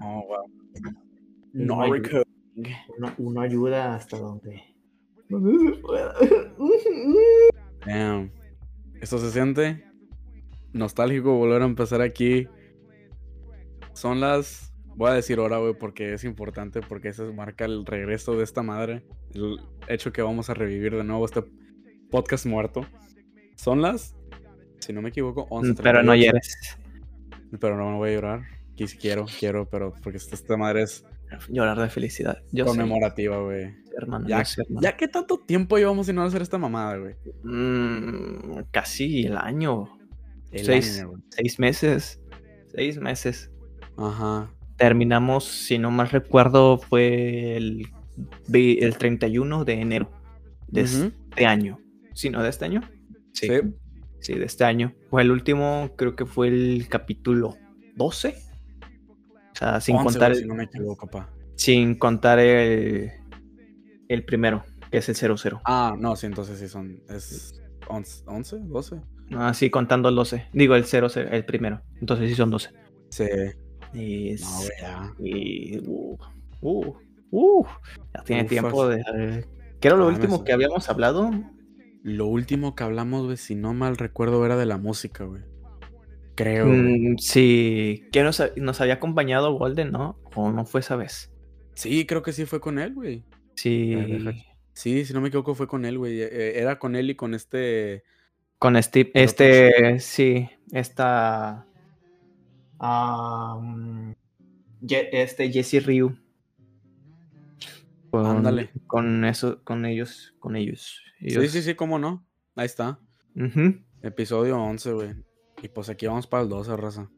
Oh, wow. Uno No ayuda- recording. uno, uno ayuda hasta donde. donde se pueda. Damn. Esto se siente nostálgico volver a empezar aquí. Son las. Voy a decir hora, güey, porque es importante, porque eso marca el regreso de esta madre. El hecho que vamos a revivir de nuevo este podcast muerto. Son las. Si no me equivoco, 11. Pero no llores. Pero no me voy a llorar. Quis- quiero, quiero, pero porque esta, esta madre es Llorar de felicidad. Yo conmemorativa, güey. hermano. Ya, sé, hermano. ya que tanto tiempo llevamos sin no hacer esta mamada, güey. Mm, casi el año. El Seis. año. Seis meses. Seis meses. Ajá. Terminamos, si no mal recuerdo, fue el, el 31 de enero de Ujú. este año. ¿Sí, no? ¿De este año? Sí. Sí, de este año. Fue el último, creo que fue el capítulo 12. O sea, sin 11, contar, el, si no me equivoco, sin contar el, el primero, que es el 00. Ah, no, sí, entonces sí son. Es 11, 11 12. Ah, sí, contando el 12. Digo, el 00, el primero. Entonces sí son 12. Sí. Y, No, y uh, uh, uh, ya tiene Ufas. tiempo de... ¿Qué era lo Ah, último que habíamos hablado? Lo último que hablamos, güey, si no mal recuerdo, era de la música, güey. Creo. Mm, sí, que nos, nos había acompañado Golden, ¿no? ¿O no fue esa vez? Sí, creo que sí fue con él, güey. Sí, Sí, si no me equivoco, fue con él, güey. Eh, Era con él y con este. con Steve, otro este, sí, esta... Ye- este Jesse Ryu. Con, Ándale. Con eso, con ellos, con ellos. Sí, ellos- sí, sí, cómo no. Ahí está. Episodio 11, güey. Y pues aquí vamos para el 12, raza.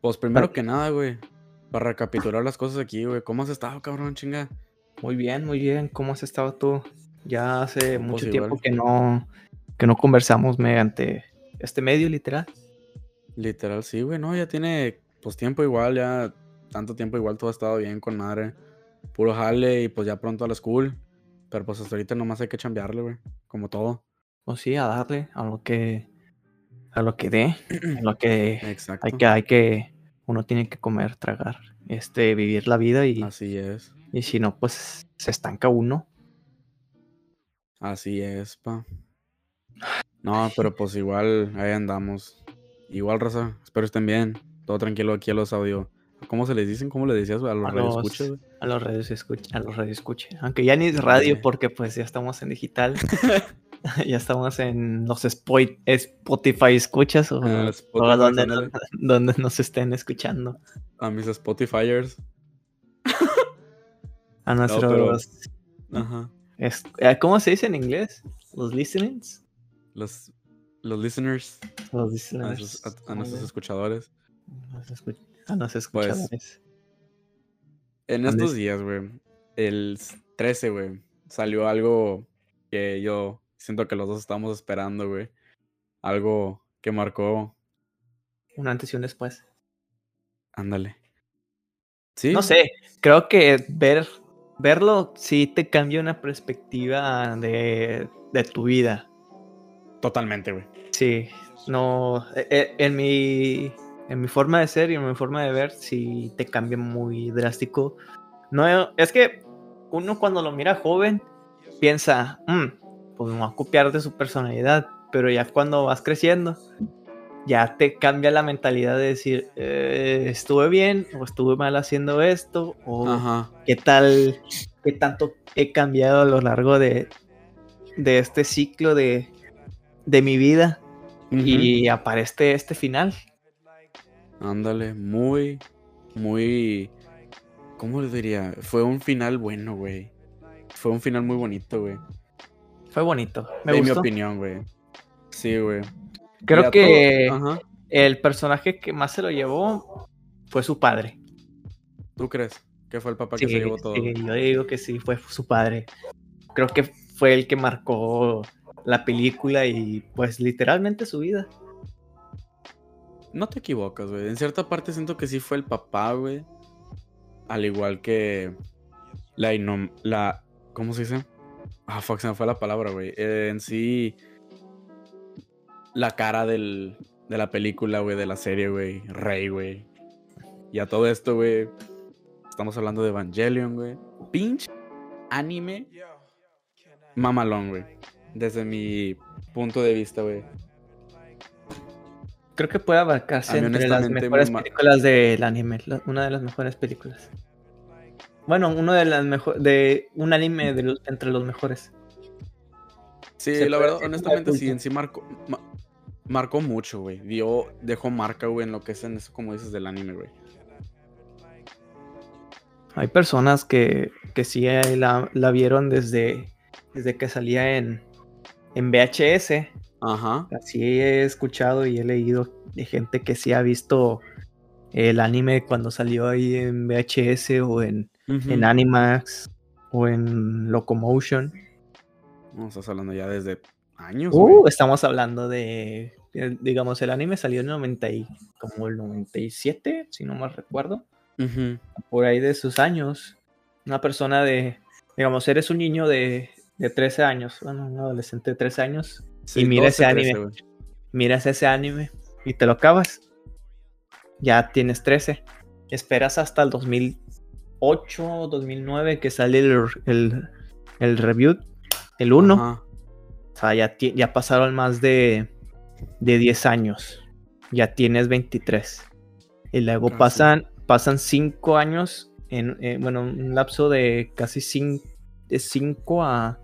Pues primero que nada, güey. Para recapitular las cosas aquí, güey. ¿Cómo has estado, cabrón, chinga? Muy bien, muy bien. ¿Cómo has estado tú? Ya hace mucho Pues tiempo igual. que no, que no conversamos mediante este medio, literal. Literal, sí, güey. No, ya tiene, pues tiempo igual, ya. Tanto tiempo igual todo ha estado bien con madre. Puro jale y pues ya pronto a la school. Pero pues hasta ahorita nomás hay que chambearle, güey. Como todo. Pues sí, a darle a lo que, a lo que dé, a lo que Exacto. hay que, hay que, uno tiene que comer, tragar, este, vivir la vida y, Así es. y si no, pues se estanca uno. Así es, pa. No, pero pues igual ahí andamos. Igual, raza. Espero estén bien. Todo tranquilo aquí a los audio. ¿Cómo se les dicen? ¿Cómo le decías? A los A los- radioescuchas. A los radios escucha, a los radio escuche. Aunque ya ni es radio Sí. porque pues ya estamos en digital. ya estamos en los Spotify escuchas o, o Spotify, donde, no- nos estén escuchando. A mis Spotifyers. A nuestros... Ajá. es- eh, ¿Cómo se dice en inglés? Los listenings. Los, los listeners. Los listeners. a- a nuestros escuchadores. A los Pues, escuchadores. En ¿Dónde estos es? días, güey. El 13, güey. Salió algo que yo siento que los dos estamos esperando, güey. Algo que marcó. Un antes y un después. Ándale. Sí. No sé, creo que ver, verlo sí te cambia una perspectiva de, de tu vida. Totalmente, güey. Sí, no, e- e- en mi, en mi forma de ser y en mi forma de ver sí te cambia muy drástico. No, es que uno cuando lo mira joven piensa, "Mm, pues me va a copiar de su personalidad, pero ya cuando vas creciendo ya te cambia la mentalidad de decir, "Eh, estuve bien o estuve mal haciendo esto o Ajá. qué tal, qué tanto he cambiado a lo largo de, de este ciclo de, de mi vida y aparece este final. Ándale. Muy, muy. ¿Cómo le diría? Fue un final bueno, güey. Fue un final muy bonito, güey. Fue bonito, me en mi opinión, güey. Sí, güey. Creo que todo- el personaje que más se lo llevó fue su padre. ¿Tú crees que fue el papá que se llevó todo? sí, yo digo que sí, fue su padre. Creo que fue el que marcó la película y pues literalmente su vida. No te equivocas, güey. En cierta parte siento que sí fue el papá, güey. Al igual que la ¿cómo se dice? Ah, fuck, se me fue la palabra, güey. Eh, en sí la cara del de la película, güey, de la serie, güey. Rey, güey. Y a todo esto, güey, estamos hablando de Evangelion, güey. Pinche anime mamalón, güey. Desde mi punto de vista, güey. Creo que puede abarcarse entre las mejores películas del anime. Una de las mejores películas. Bueno, uno de las mejores. De un anime de los- entre los mejores. Sí, Se la verdad, honestamente, sí, en sí marcó, ma- marcó mucho, güey. Dio, dejó marca, güey, en lo que es en eso, como dices, del anime, güey. Hay personas que, que sí la, la vieron desde, desde que salía en, en VHS. Ajá. Así he escuchado y he leído de gente que sí ha visto el anime cuando salió ahí en VHS o en, Ujú. en Animax o en Locomotion. No, estás hablando ya desde años, Uh, estamos hablando de, eh, digamos, el anime salió en 90 y, como el 97, si no mal recuerdo, Ujú. por ahí de sus años. Una persona de, digamos, eres un niño de, de 13 años, bueno, un adolescente de 13 años, Sí, mira 12, ese 13, anime. güey. miras ese anime y te lo acabas. Ya tienes 13. Esperas hasta el 2008, 2009 que sale el, el, el review, el 1. Ajá. O sea, ya, ya pasaron más de, de 10 años. Ya tienes 23. Y luego Casi. pasan, pasan 5 años, en, eh, bueno, un lapso de casi 5 de 5 a,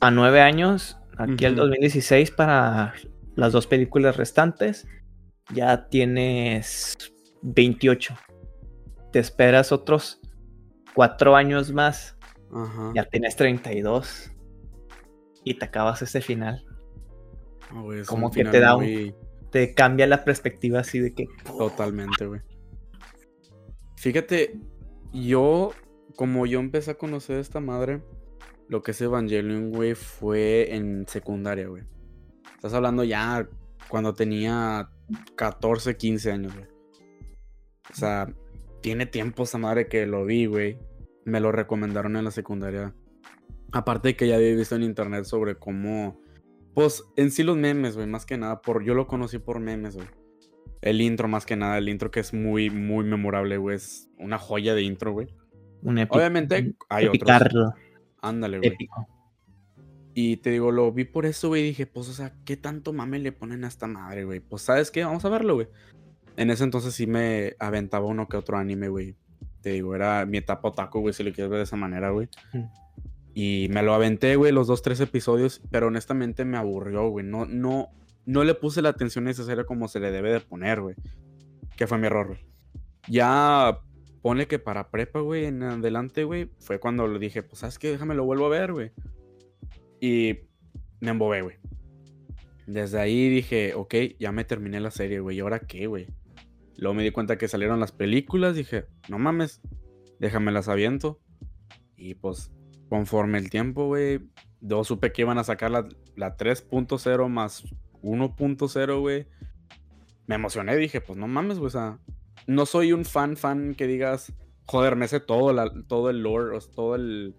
a 9 años. Aquí al Ujú. 2016 para las dos películas restantes. Ya tienes 28. Te esperas otros 4 años más Ajá. ya tienes 32 y te acabas ese final. Ah, güey, es como que te da un- Te cambia la perspectiva así de que Totalmente, güey. Fíjate, yo, como yo empecé a conocer esta madre, lo que es Evangelion, güey, fue en secundaria, güey. Estás hablando ya cuando tenía 14, 15 años, güey. O sea, tiene tiempo esa madre que lo vi, güey. Me lo recomendaron en la secundaria. Aparte de que ya había visto en internet sobre cómo... Pues en sí los memes, güey, más que nada. Por, yo lo conocí por memes, güey. El intro, más que nada, el intro que es muy, muy memorable, güey. Es una joya de intro, güey. un épico. Obviamente hay otros. epicardo, Ándale, güey. épico. Y te digo, lo vi por eso, güey. Dije, pues, o sea, ¿qué tanto mame le ponen a esta madre, güey? Pues, ¿sabes qué? Vamos a verlo, güey. En ese entonces sí me aventaba uno que otro anime, güey. Te digo, era mi etapa otaku, güey, si lo quieres ver de esa manera, güey. Mm. Y me lo aventé, güey, los dos, tres episodios, pero honestamente me aburrió, güey. No, no, no le puse la atención necesaria como se le debe de poner, güey. Que fue mi error, güey. Ya ponle que para prepa, güey, en adelante, güey, fue cuando le dije, pues, ¿sabes qué? Déjame lo vuelvo a ver, güey. Y me embobé, güey. Desde ahí dije, ok, ya me terminé la serie, güey. ¿Y ahora qué, güey? Luego me di cuenta que salieron las películas. Dije, no mames, déjame las aviento. Y pues, conforme el tiempo, güey, yo supe que iban a sacar la, la 3.0 más 1.0, güey. Me emocioné, dije, pues no mames, güey. O sea, no soy un fan, fan que digas, joder, me sé todo, la- todo el lore, o sea, todo el,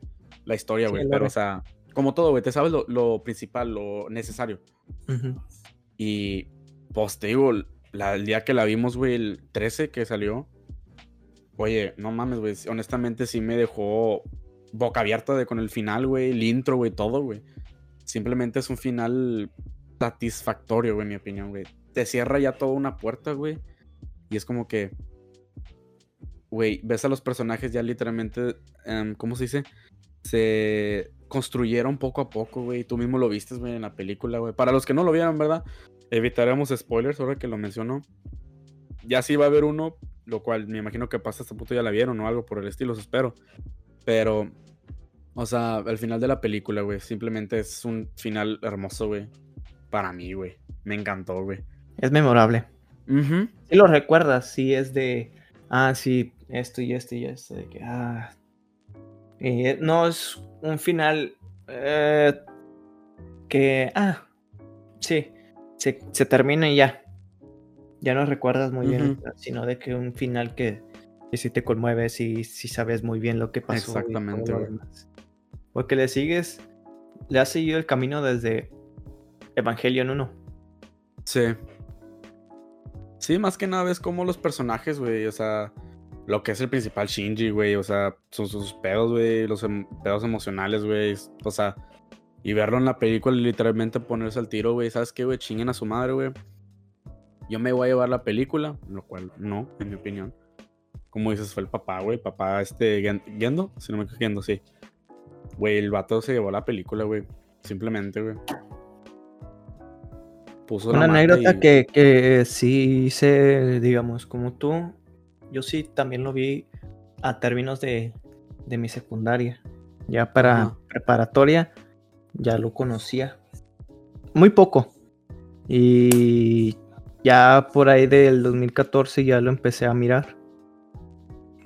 la historia, Sí, güey. el pero, o sea, como todo, güey, te sabes lo, lo principal, lo necesario. Ujú. Y pues te digo, el día que la vimos, güey, el 13 que salió, oye, no mames, güey, honestamente sí me dejó boca abierta de, con el final, güey, el intro, güey, todo, güey. Simplemente es un final satisfactorio, güey, en mi opinión, güey. Te cierra ya toda una puerta, güey. Y es como que, güey, ves a los personajes ya literalmente, em, ¿cómo se dice? Se construyeron poco a poco, güey. Tú mismo lo viste, güey, en la película, güey. Para los que no lo vieron, ¿verdad? Evitaremos spoilers ahora que lo menciono. Ya sí va a haber uno, lo cual me imagino que pasa este punto ya la vieron o algo por el estilo, espero. Pero, o sea, al final de la película, güey, simplemente es un final hermoso, güey. Para mí, güey. Me encantó, güey. Es memorable. Ujú. Si lo recuerdas, sí es de, ah, sí, esto y esto y esto, de que, ah. Eh, no es un final eh, que, ah, sí, se, se termina y ya. Ya no recuerdas muy bien, sino de que un final que, que sí te conmueve, sí, sí sabes muy bien lo que pasó. y Exactamente. Porque le sigues, le has seguido el camino desde Evangelion 1. Sí. Sí, más que nada ves como los personajes, güey, o sea, lo que es el principal Shinji, güey, o sea, sus, sus pedos, güey, los em- pedos emocionales, güey, o sea, y verlo en la película y literalmente ponerse al tiro, güey, ¿sabes qué, güey? Chinguen a su madre, güey. Yo me voy a llevar la película, lo cual no, en mi opinión. Como dices, fue el papá, güey, papá este, Gen- Gendo, si no me equivoco, Gendo, sí. Güey, el vato se llevó la película, güey, simplemente, güey. Puso Una anécdota y- que, que sí hice, digamos, como tú, yo sí también lo vi a términos de, de mi secundaria. Ya para preparatoria ya lo conocía. Muy poco. Y ya por ahí del 2014 ya lo empecé a mirar.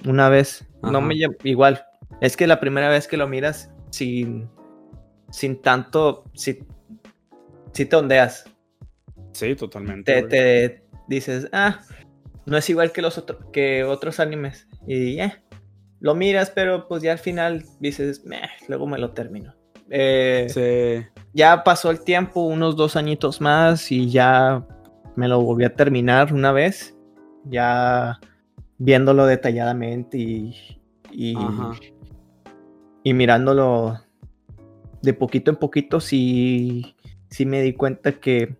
Una vez. No me igual. Es que la primera vez que lo miras sin, sin tanto, si, si te ondeas Sí, totalmente. te, te dices, ah, no es igual que los otros que otros animes. Y eh, lo miras, pero pues ya al final dices, "Meh, luego me lo termino. Eh, Sí. Ya pasó el tiempo, unos dos añitos más, y ya me lo volví a terminar una vez. Ya viéndolo detalladamente y, y, y mirándolo de poquito en poquito, sí, sí me di cuenta que,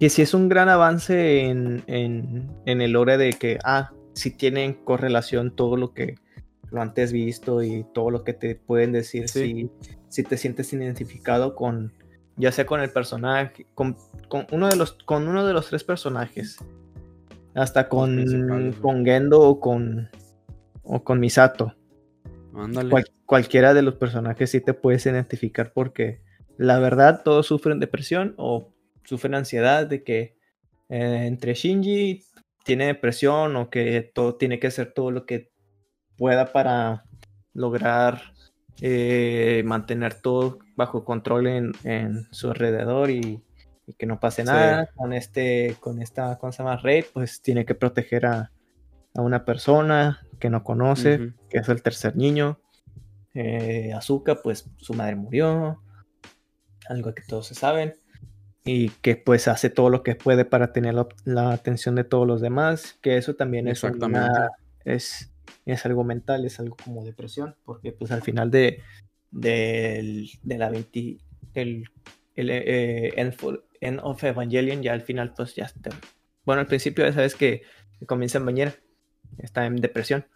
que sí es un gran avance en, en, en el lore de que, ah, sí tienen correlación todo lo que lo antes visto y todo lo que te pueden decir Sí. si, si te sientes identificado con, ya sea con el personaje, con, con uno de los, con uno de los tres personajes, hasta con, con Gendo o con, o con Misato Ándale. cual- cualquiera de los personajes sí te puedes identificar porque la verdad todos sufren depresión o sufren ansiedad de que eh, entre Shinji tiene depresión o que todo tiene que hacer todo lo que pueda para lograr eh, mantener todo bajo control en, en su alrededor y, y que no pase Sí. nada con este con esta ¿cómo se llama? Rey pues tiene que proteger a, a una persona que no conoce que es el tercer niño. Eh, Azuka, pues su madre murió, algo que todos se saben, y que pues hace todo lo que puede para tener la, la atención de todos los demás, que eso también es, una- es, es algo mental, es algo como depresión, porque pues al final de, del- de la 20, el, el eh, End, for- End of Evangelion, ya al final pues ya está. Bueno, al principio ya sabes que comienza en bañera, está en depresión.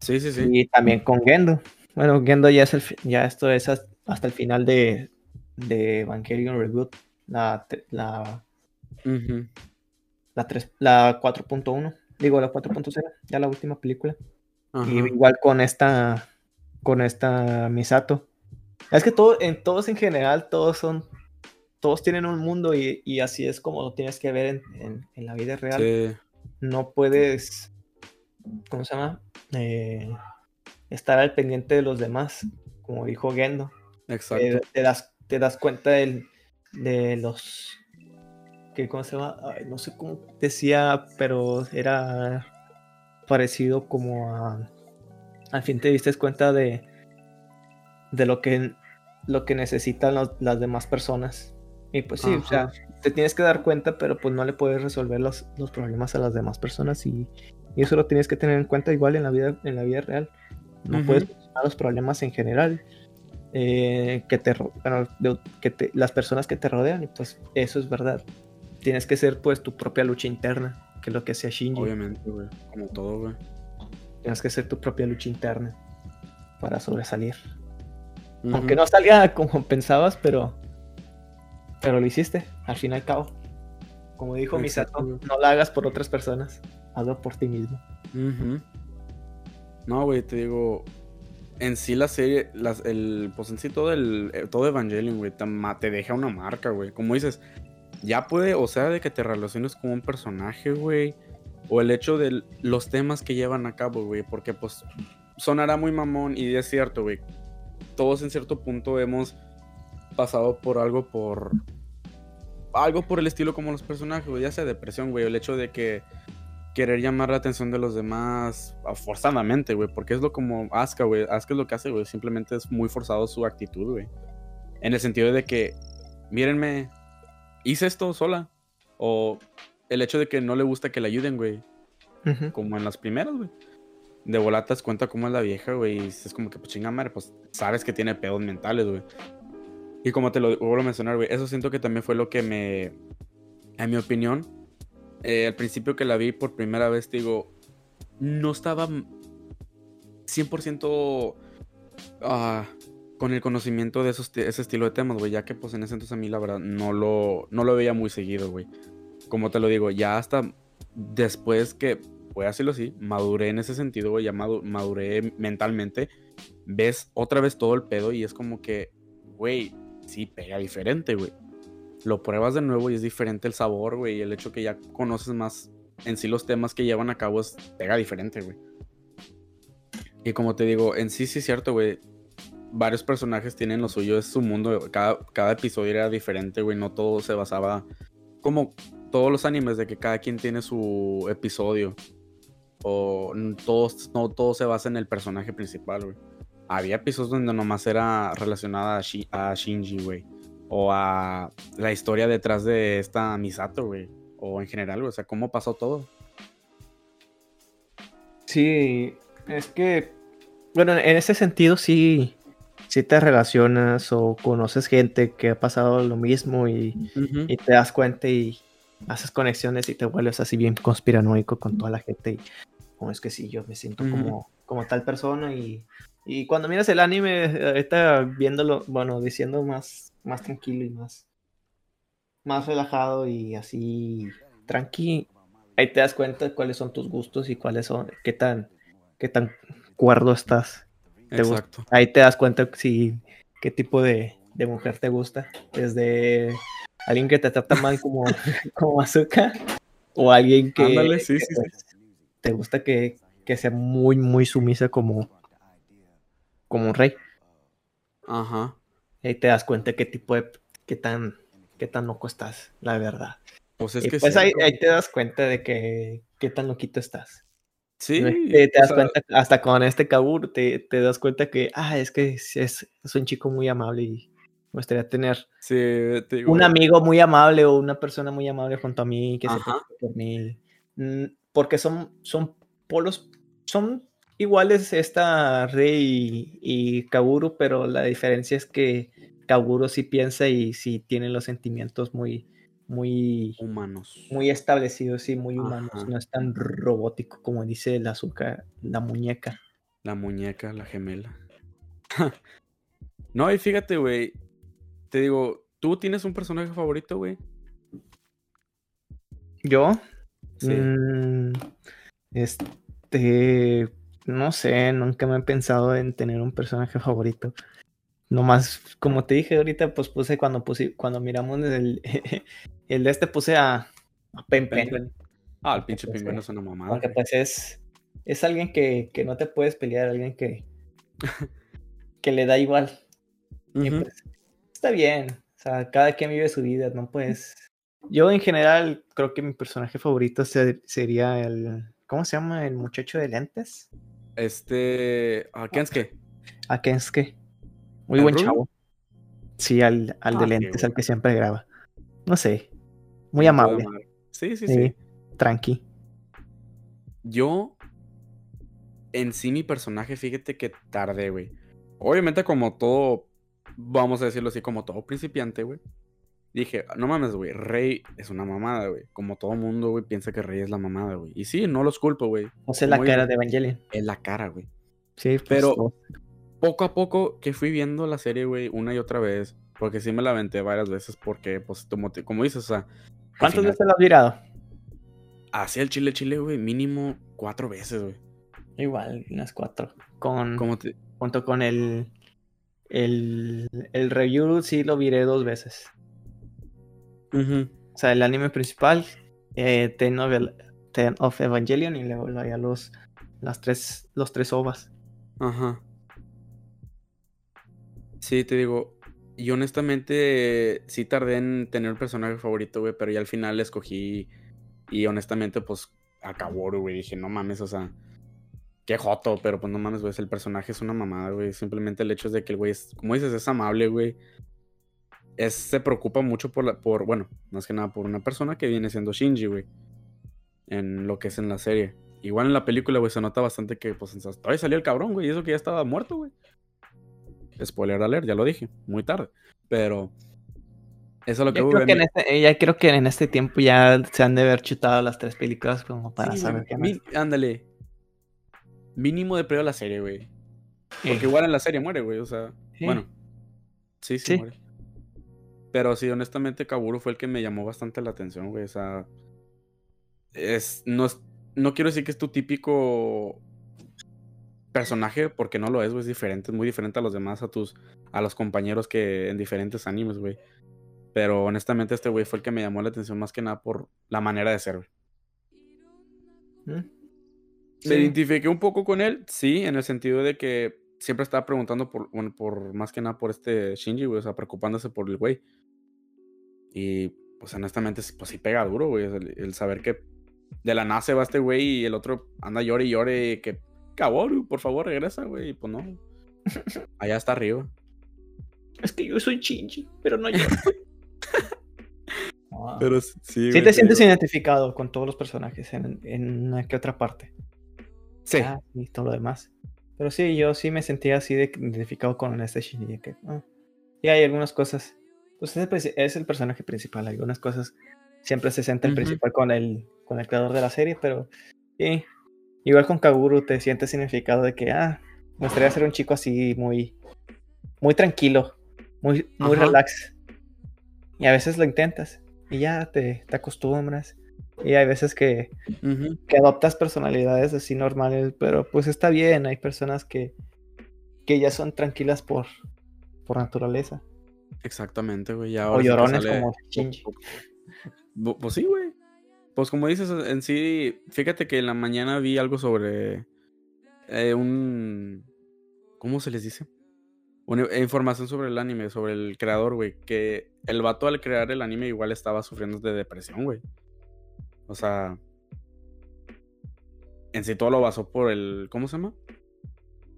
Sí, sí, sí. Y también con Gendo. Bueno, Gendo ya es el ya esto es has- hasta el final de, de Evangelion Reboot, la, la, Ujú. la, tres- la 4.1, digo la 4.0, ya la última película. Y igual con esta con esta Misato. Es que todo, en todos en general, todos son, todos tienen un mundo y, y así es como lo tienes que ver en, en- en la vida real. Sí. no puedes, ¿cómo se llama? Eh, estar al pendiente de los demás, como dijo Gendo. Exacto. Eh, te, das, te das cuenta del- de los, que, ¿cómo se llama? Ay, no sé cómo decía, pero era parecido como a, al fin te diste cuenta de, de lo que, lo que necesitan los- las demás personas. Y pues sí, o sea, te tienes que dar cuenta, pero pues no le puedes resolver los, los problemas a las demás personas y, y eso lo tienes que tener en cuenta igual en la vida, en la vida real. No puedes solucionar los problemas en general. Eh, que te, bueno, de- que te- las personas que te rodean y pues eso es verdad. Tienes que ser pues tu propia lucha interna, que es lo que hacía Shinji. Obviamente, güey. Como todo, güey. Tienes que ser tu propia lucha interna para sobresalir. Aunque no salga como pensabas, pero pero lo hiciste, al fin y al cabo. Como dijo Exacto, Misato, no la hagas por otras personas, hazlo por ti mismo. No, güey, te digo. En sí la serie, el, pues en sí todo el, eh, todo Evangelion, güey, te deja una marca, güey. Como dices, ya puede, o sea, de que te relaciones con un personaje, güey. O el hecho de los temas que llevan a cabo, güey. Porque pues sonará muy mamón y es cierto, güey. Todos en cierto punto hemos pasado por algo por... Algo por el estilo como los personajes, güey. Ya sea depresión, güey. El hecho de que querer llamar la atención de los demás ah, forzadamente, güey. Porque es lo como Asuka, güey. Asuka es lo que hace, güey. Simplemente es muy forzado su actitud, güey. En el sentido de que, mírenme, hice esto sola. O el hecho de que no le gusta que le ayuden, güey. Ujú. Como en las primeras, güey. De volatas cuenta cómo es la vieja, güey. Y es como que, pues chinga madre, pues sabes que tiene pedos mentales, güey. Y como te lo vuelvo a mencionar, güey, eso siento que también fue lo que me. En mi opinión, eh, al principio que la vi por primera vez, digo, no estaba 100% ah, con el conocimiento de esos, ese estilo de temas, güey, ya que pues en ese entonces a mí la verdad no lo, no lo veía muy seguido, güey. Como te lo digo, ya hasta después que, voy a decirlo así, maduré en ese sentido, güey, ya madu- maduré mentalmente, ves otra vez todo el pedo y es como que, güey, sí pega diferente, güey. Lo pruebas de nuevo y es diferente el sabor, güey, y el hecho que ya conoces más en sí los temas que llevan a cabo es pega diferente, güey. Y como te digo, en sí sí es cierto, güey. Varios personajes tienen lo suyo, es su mundo. Cada, cada episodio era diferente, güey. No todo se basaba. Como todos los animes, de que cada quien tiene su episodio. O todos, no todo se basa en el personaje principal, güey. Había episodios donde nomás era relacionada a Shinji, güey. O a la historia detrás de esta Misato, güey. O en general, güey. O sea, cómo pasó todo. Sí, es que, bueno, en ese sentido sí, sí te relacionas o conoces gente que ha pasado lo mismo y, y te das cuenta y haces conexiones y te vuelves así bien conspiranoico con toda la gente y como es que sí, yo me siento como, como tal persona y, y cuando miras el anime, ahorita viéndolo, bueno, diciendo más, más tranquilo y más, más relajado y así tranqui, ahí te das cuenta de cuáles son tus gustos y cuáles son, qué tan, qué tan cuerdo estás. Te gusta. Exacto. Ahí te das cuenta si qué tipo de, de mujer te gusta. Desde alguien que te trata mal como, como azúcar o alguien que, Ándale, sí, que, sí, sí. te gusta que, que sea muy, muy sumisa como, como un rey. Ajá. Ahí te das cuenta qué tipo de, qué tan, qué tan loco estás, la verdad. Pues es y que pues ahí, te das cuenta de que qué tan loquito estás. Sí, te, te das sea, cuenta, hasta con este Kabur, te, te das cuenta que, ah, es que es, es, es un chico muy amable y me gustaría tener sí, te digo, un amigo muy amable o una persona muy amable junto a mí que se Ajá. preocupe por mí. Mm, Porque son, son polos, son iguales esta Rey y, y Kaburu, pero la diferencia es que Kaburu sí piensa y sí tiene los sentimientos muy, muy, humanos. muy establecidos y muy humanos. Ajá. No es tan robótico como dice el azúcar, la muñeca. La muñeca, la gemela. no, y fíjate, güey. Te digo, ¿tú tienes un personaje favorito, güey? Yo, Sí. Mm, este, no sé, nunca me he pensado en tener un personaje favorito. Nomás, como te dije ahorita, pues puse cuando puse, cuando miramos el, el de este puse a, a Pen Pen, Pen Pen. Ah, el pinche pues, pingüino es una mamada. Güey. pues es, es alguien que, que no te puedes pelear, alguien que, que le da igual. Pues, está bien. O sea, cada quien vive su vida, no puedes. Yo en general creo que mi personaje favorito se- sería el. ¿Cómo se llama? El muchacho de lentes. Este. ¿A Kensuke? A Kensuke. Muy ¿Al buen rubio? chavo. Sí, al, al Ah, de lentes, al que siempre graba. No sé. Muy amable. Sí, sí, Sí. sí. Tranqui. Yo. En sí, mi personaje, fíjate que tardé, güey. Obviamente, como todo. Vamos a decirlo así, como todo principiante, güey. Dije, no mames, güey. Rey es una mamada, güey. Como todo mundo, güey, piensa que Rey es la mamada, güey. Y sí, no los culpo, güey. O sea, la cara de Evangelion. Es la cara, güey. Sí, pues, Pero- todo. poco a poco que fui viendo la serie, güey, una y otra vez, porque sí me la aventé varias veces, porque, pues, como, te- como dices, o sea, ¿Cuántas final, veces lo has mirado? hacía el chile chile, güey, mínimo cuatro veces, güey. Igual, unas cuatro. Con, Como te... junto con el, el, el review, sí lo viré dos veces. Ujú. O sea, el anime principal, eh, Ten, of, Ten of Evangelion, y luego ya los, las tres, los tres ovas. Ajá. Sí, te digo, y honestamente sí tardé en tener un personaje favorito, güey, pero ya al final escogí y honestamente pues a Kaworu, güey, dije, no mames, o sea, qué joto, pero pues no mames, güey, el personaje es una mamada, güey, simplemente el hecho es de que el güey es, como dices, es amable, güey. Es, se preocupa mucho por, la, por, bueno, más que nada por una persona que viene siendo Shinji, güey. En lo que es en la serie. Igual en la película, güey, se nota bastante que, pues, todavía salió el cabrón, güey, y eso que ya estaba muerto, güey. Spoiler alert, ya lo dije, muy tarde. Pero eso es lo que creo que en este, Ya creo que en este tiempo ya se han de haber chutado las tres películas como para saber qué más. Ándale. Mínimo de periodo la serie, güey. Porque igual en la serie muere, güey. O sea, bueno. Sí, sí, muere. Pero sí, honestamente, Kaburu fue el que me llamó bastante la atención, güey. O sea. Es. No, no quiero decir que es tu típico personaje, porque no lo es, güey. Es diferente, es muy diferente a los demás, a tus. a los compañeros que en diferentes animes, güey. Pero honestamente, este güey fue el que me llamó la atención más que nada por la manera de ser, güey. ¿Mm? Se identifiqué un poco con él, sí, en el sentido de que siempre estaba preguntando por, bueno, por más que nada por este Shinji, güey, o sea, preocupándose por el güey. Y pues honestamente, pues sí pega duro, güey, el, saber que de la nada se va este güey y el otro anda llore y llore que, cabrón, por favor, regresa, güey, y pues no. Allá está arriba. Es que yo soy Shinji, pero no lloro. pero sí. Sí te sientes identificado con todos los personajes en, en una que otra parte. Sí. Ah, y todo lo demás. Pero sí, yo sí me sentía así de identificado con este Shinji. Que, ah, y hay algunas cosas. Pues es el, personaje principal. Algunas cosas siempre se siente el principal con el, con el creador de la serie, pero sí. Igual con Kaguru te sientes significado de que, ah, me gustaría ser un chico así muy, muy tranquilo, muy, muy relax. Y a veces lo intentas y ya te, te acostumbras. Y hay veces que, que adoptas personalidades así normales, pero pues está bien, hay personas que, que ya son tranquilas por, por naturaleza. Exactamente, güey. O llorones como Shinji. Pues sí, güey. Pues como dices, en sí, fíjate que en la mañana vi algo sobre eh, un... ¿Cómo se les dice? Una información sobre el anime, sobre el creador, güey. Que el vato al crear el anime igual estaba sufriendo de depresión, güey. O sea, en sí todo lo basó por el. ¿Cómo se llama?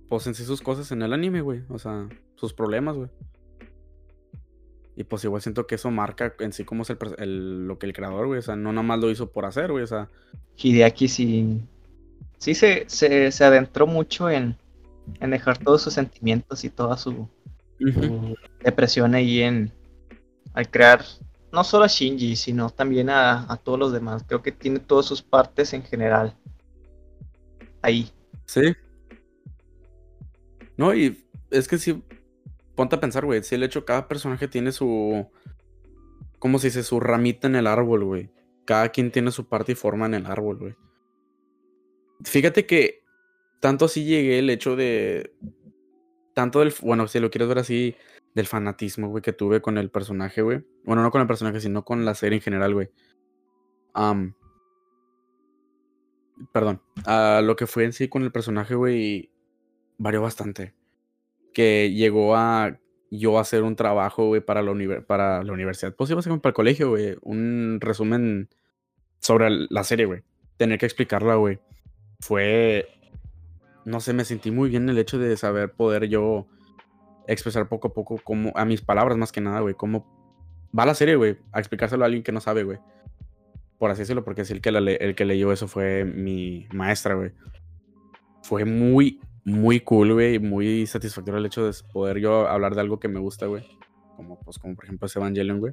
Pues en sí sus cosas en el anime, güey. O sea, sus problemas, güey. Y pues igual siento que eso marca en sí como es el, lo que el creador, güey. O sea, no nada más lo hizo por hacer, güey. O sea. Hideaki sí. Sí se, se, adentró mucho en, en dejar todos sus sentimientos y toda su, su depresión ahí en. al crear no solo a Shinji, sino también a, todos los demás. Creo que tiene todas sus partes en general. Ahí. Sí. No, y es que si. Ponte a pensar, güey. Si el hecho, cada personaje tiene su. ¿Cómo se dice? Su ramita en el árbol, güey. Cada quien tiene su parte y forma en el árbol, güey. Fíjate que tanto así llegué el hecho de. Tanto del. Bueno, si lo quieres ver así, del fanatismo, güey, que tuve con el personaje, güey. Bueno, no con el personaje, sino con la serie en general, güey. perdón. A lo que fue en sí con el personaje, güey, varió bastante. Que llegó a yo hacer un trabajo, güey, para la, para la universidad. Pues básicamente para el colegio, güey. Un resumen sobre la serie, güey. Tener que explicarla, güey. Fue... No sé, me sentí muy bien el hecho de saber poder yo expresar poco a poco como a mis palabras más que nada, güey, cómo va la serie, güey, a explicárselo a alguien que no sabe, güey. Por así decirlo, porque es el que, el que leyó eso fue mi maestra, güey. Fue muy, muy cool, güey, muy satisfactorio el hecho de poder yo hablar de algo que me gusta, güey. Como, pues, como por ejemplo ese Evangelion, güey.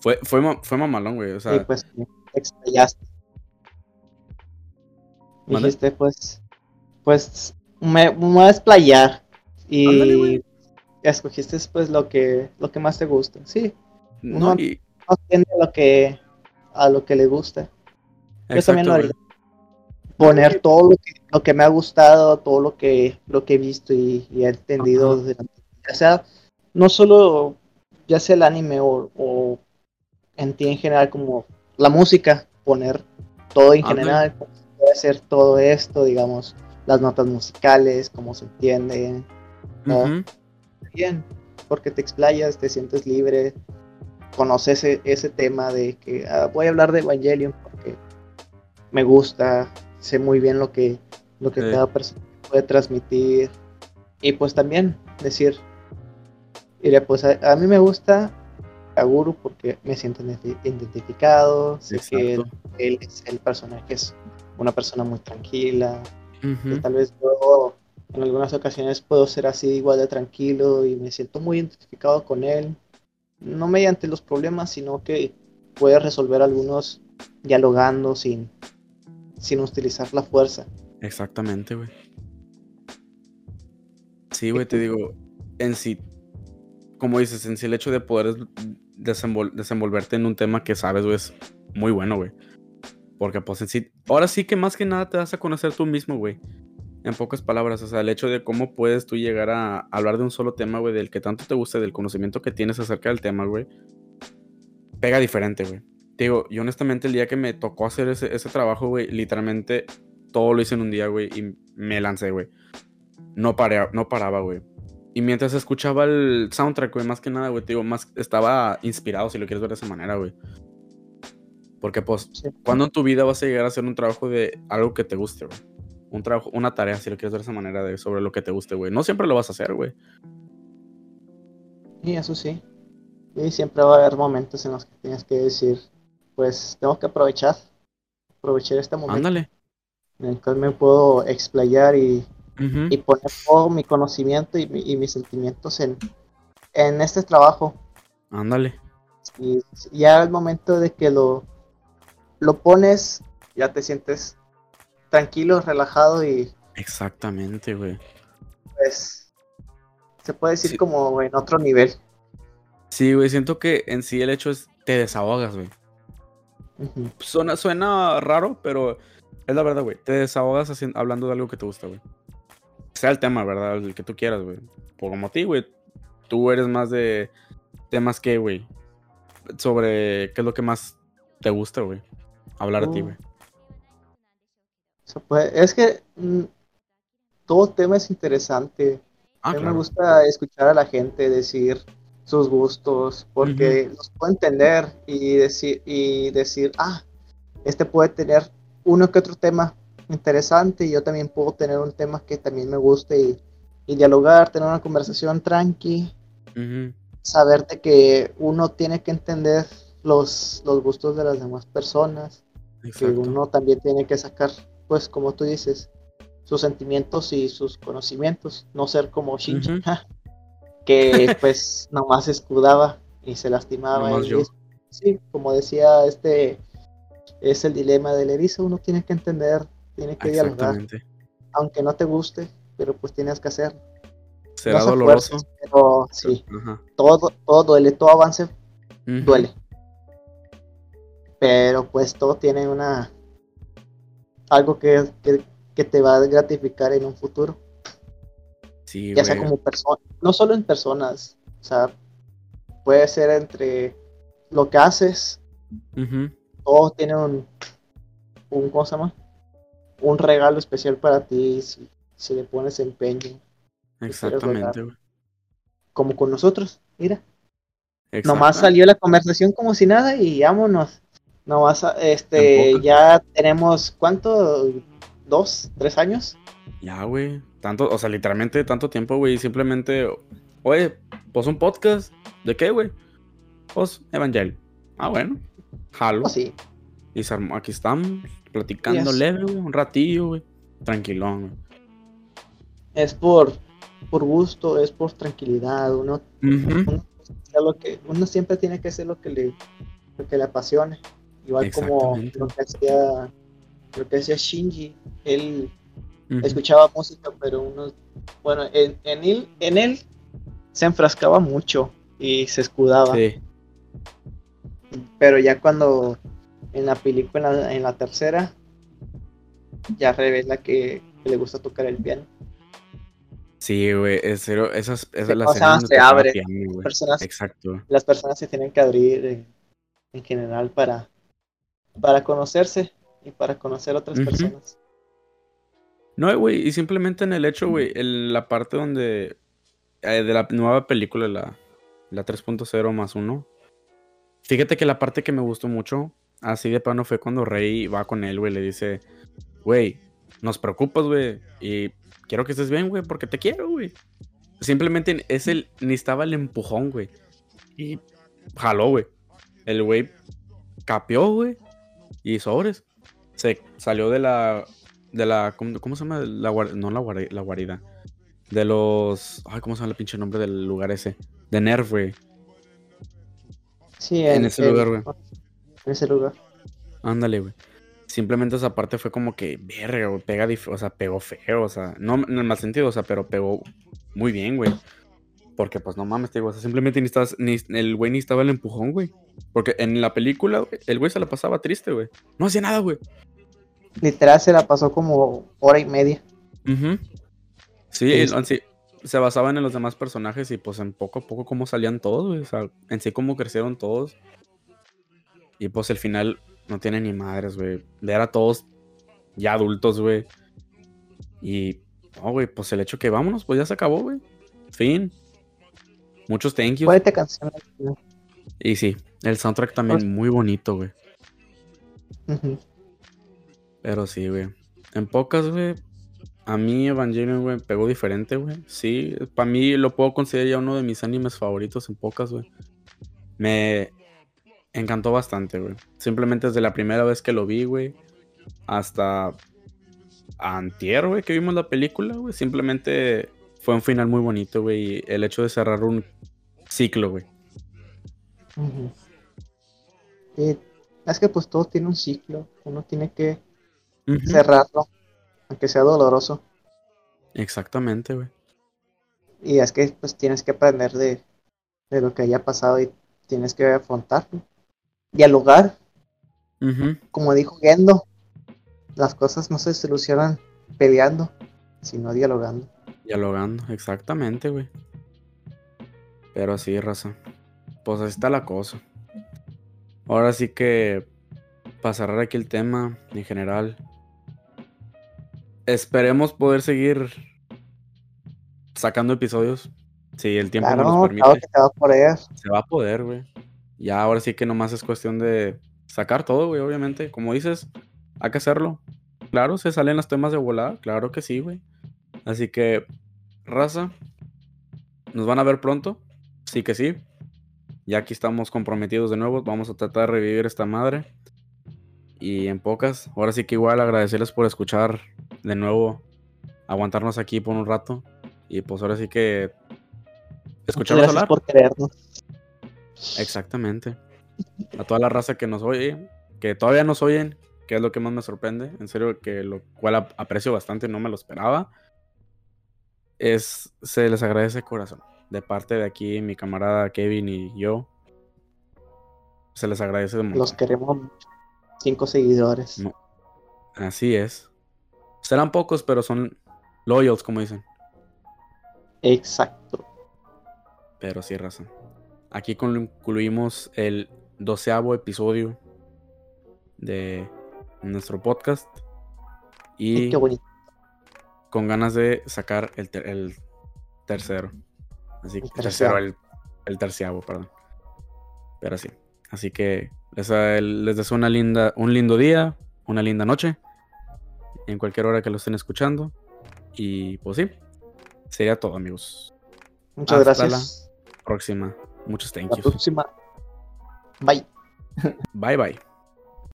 Fue, fue, fue mamalón, güey, o sea... Sí, pues, explayaste. Dijiste, pues, pues, me, me voy a explayar y escogiste pues lo que, lo que más te gusta. Sí. No, y... a lo que, a lo que le gusta. Yo también lo haría. Poner todo lo que, lo que, me ha gustado, todo lo que, lo que he visto y, he entendido. o sea, no solo ya sea el anime o, o, en ti en general como la música, poner todo en general, puede ser todo esto, digamos, las notas musicales, cómo se entiende, Bien, porque te explayas, te sientes libre, conoces ese, tema de que ah, voy a hablar de Evangelion porque me gusta, sé muy bien lo que, lo que cada persona puede transmitir. Y pues también decir, Mira, pues a, a mí me gusta Kaguru porque me siento identi- identificado, sé que él es el personaje, es una persona muy tranquila, que tal vez yo en algunas ocasiones puedo ser así igual de tranquilo y me siento muy identificado con él, no mediante los problemas, sino que puede resolver algunos dialogando sin, sin utilizar la fuerza. Exactamente, güey. Sí, güey, te digo, en sí, como dices, en sí el hecho de poder es- desenvol- desenvolverte en un tema que sabes, güey, es muy bueno, güey. Porque pues en sí, ahora sí que más que nada te vas a conocer tú mismo, güey. En pocas palabras, o sea, el hecho de cómo puedes tú llegar a hablar de un solo tema, güey, del que tanto te guste, del conocimiento que tienes acerca del tema, güey, pega diferente, güey. Te digo, yo honestamente el día que me tocó hacer ese, ese trabajo, güey, literalmente todo lo hice en un día, güey, y me lancé, güey. No, paré, no paraba, güey. Y mientras escuchaba el soundtrack, güey, más que nada, güey, te digo, más estaba inspirado, si lo quieres ver de esa manera, güey. Porque, pues, Sí. ¿cuándo en tu vida vas a llegar a hacer un trabajo de algo que te guste, güey? Un trabajo, una tarea, si lo quieres ver de esa manera, de, sobre lo que te guste, güey. No siempre lo vas a hacer, güey. Y eso sí. Y siempre va a haber momentos en los que tienes que decir, pues tengo que aprovechar, aprovechar este momento Ándale. en el cual me puedo explayar y, y poner todo mi conocimiento y, mi- y mis sentimientos en, en este trabajo. Ándale. Y ya al momento de que lo, lo pones, ya te sientes tranquilo, relajado y Exactamente, güey. pues se puede decir Sí. como en otro nivel. Sí, güey, siento que en sí el hecho es te desahogas, güey. Suena, suena raro, pero es la verdad, güey. Te desahogas hacien- hablando de algo que te gusta, güey. Sea el tema, ¿verdad? El que tú quieras, güey. Por como a ti, güey. Tú eres más de temas que, güey. Sobre qué es lo que más te gusta, güey. Hablar a ti, Oh. güey. Se puede- es que mm, todo tema es interesante. Ah, a mí claro. me gusta escuchar a la gente decir sus gustos, porque los puedo entender y decir, y decir, ah, este puede tener uno que otro tema interesante y yo también puedo tener un tema que también me guste y, y dialogar, tener una conversación tranqui, saber de que uno tiene que entender los, los gustos de las demás personas que uno también tiene que sacar, pues como tú dices, sus sentimientos y sus conocimientos, no ser como Shinji, que pues nomás escudaba y se lastimaba. Nomás yo. sí, como decía este, es el dilema del erizo, uno tiene que entender, tiene que dialogar, aunque no te guste, pero pues tienes que hacer. Será no se doloroso. pero sí, todo, todo duele, todo avance duele. Pero pues todo tiene una algo que, que, que te va a gratificar en un futuro. Sí, Ya sea como persona, no solo en personas, o sea, puede ser entre lo que haces, Ujú. todo tiene un, un ¿cómo se llama? Un regalo especial para ti si, si le pones empeño, Exactamente, güey. como con nosotros, mira. Nomás salió la conversación como si nada y vámonos. Nomás, En este, pocas. ya tenemos, ¿cuánto? ¿Dos? ¿Tres años? Ya, güey. Tanto, o sea, literalmente tanto tiempo, güey. Simplemente, oye, pues un podcast. ¿De qué, güey? Pues Evangel. Ah, bueno. Jalo. Pues sí, Y se armó- aquí estamos, platicando Yes. leve, güey. Un ratillo, güey. Tranquilón, güey. es por, por gusto, es por tranquilidad. Uno, hacer lo que, uno siempre tiene que hacer lo que le, lo que le apasione. Igual como lo que hacía, lo que hacía Shinji. Él escuchaba música, pero uno, bueno, en, en él, en él se enfrascaba mucho y se escudaba. Sí. Pero ya cuando en la película, en la, en la tercera, ya revela que, que le gusta tocar el piano. Sí, güey. Serio, esas, esas las donde se tocaba abre. piano, güey. Personas, Exacto. las personas se tienen que abrir en, en general para, para conocerse y para conocer otras Ujú. personas. No, güey, y simplemente en el hecho, güey, en la parte donde. eh, de la nueva película, la, la 3.0 más 1. Fíjate que la parte que me gustó mucho, así de plano, fue cuando Rey va con él, güey, le dice, güey, nos preocupas, güey, y quiero que estés bien, güey, porque te quiero, güey. Simplemente es el, necesitaba el empujón, güey. Y jaló, güey. El güey capió, güey. Y sobres. Se salió de la. De la. ¿Cómo, cómo se llama? La, no la, guari- la guarida. De los. Ay, ¿cómo se llama el pinche nombre del lugar ese? De Nerf, güey. Sí, En ese lugar, güey. En ese lugar. Ándale, güey. Simplemente esa parte fue como que, verga, güey, pega, o sea, pegó feo, o sea, no en el mal sentido, o sea, pero pegó muy bien, güey. Porque, pues, no mames, te digo, o sea, simplemente necesitas, ni, el güey necesitaba el empujón, güey. Porque en la película, güey, el güey se la pasaba triste, güey. No hacía nada, güey. Literal se la pasó como hora y media. Sí, el- sí, se basaban en los demás personajes y, pues, en poco a poco cómo salían todos, güey. O sea, en sí cómo crecieron todos. Y, pues, el final no tiene ni madres, güey. Ver a todos ya adultos, güey. Y, no, güey, pues el hecho que vámonos, pues ya se acabó, güey. Fin. Muchos thank yous. ¿Cuál te canción? Y sí, el soundtrack también Pues- muy bonito, güey. Pero sí, güey. En pocas, güey. A mí Evangelion, güey, pegó diferente, güey. Sí, para mí lo puedo considerar ya uno de mis animes favoritos en pocas, güey. Me encantó bastante, güey. Simplemente desde la primera vez que lo vi, güey, hasta antier, güey, que vimos la película, güey. Simplemente fue un final muy bonito, güey. El hecho de cerrar un ciclo, güey. Y es que pues todo tiene un ciclo. Uno tiene que cerrarlo, aunque sea doloroso. Exactamente, güey. Y es que pues tienes que aprender de, de lo que haya pasado y tienes que afrontarlo. Dialogar, como dijo Gendo, las cosas no se solucionan peleando, sino dialogando. Dialogando, exactamente, güey. Pero así, raza. Pues así está la cosa. Ahora sí que, para cerrar aquí el tema en general, esperemos poder seguir sacando episodios. Si el tiempo Claro, nos claro permite, que te va a poder. se va a poder, güey. Ya ahora sí que nomás es cuestión de sacar todo, güey, obviamente. Como dices, hay que hacerlo. Claro, se salen los temas de volada, claro que sí, güey. Así que, raza, nos van a ver pronto. Sí que sí. Ya aquí estamos comprometidos de nuevo. Vamos a tratar de revivir esta madre. Y en pocas, ahora sí que igual agradecerles por escuchar de nuevo, aguantarnos aquí por un rato. Y pues ahora sí que escucharnos gracias hablar. por querernos. Exactamente. A toda la raza que nos oye, que todavía nos oyen, que es lo que más me sorprende, en serio, que lo cual ap- aprecio bastante, no me lo esperaba. Es, se les agradece de corazón. De parte de aquí, mi camarada Kevin y yo. Se les agradece de. Los queremos. Cinco seguidores. No. Así es. Serán pocos, pero son loyals, como dicen. Exacto. Pero sí, raza. Aquí concluimos el doceavo episodio de nuestro podcast. Y Y qué bonito. Con ganas de sacar el, ter- el tercero. Así El que tercero, terciavo. el, el terciavo, perdón. Pero sí. Así que les, eh, les deseo una linda, un lindo día, una linda noche. En cualquier hora que lo estén escuchando. Y pues sí. Sería todo, amigos. Muchas hasta gracias. Próxima. Muchos thank La yous. próxima. Bye. Bye bye.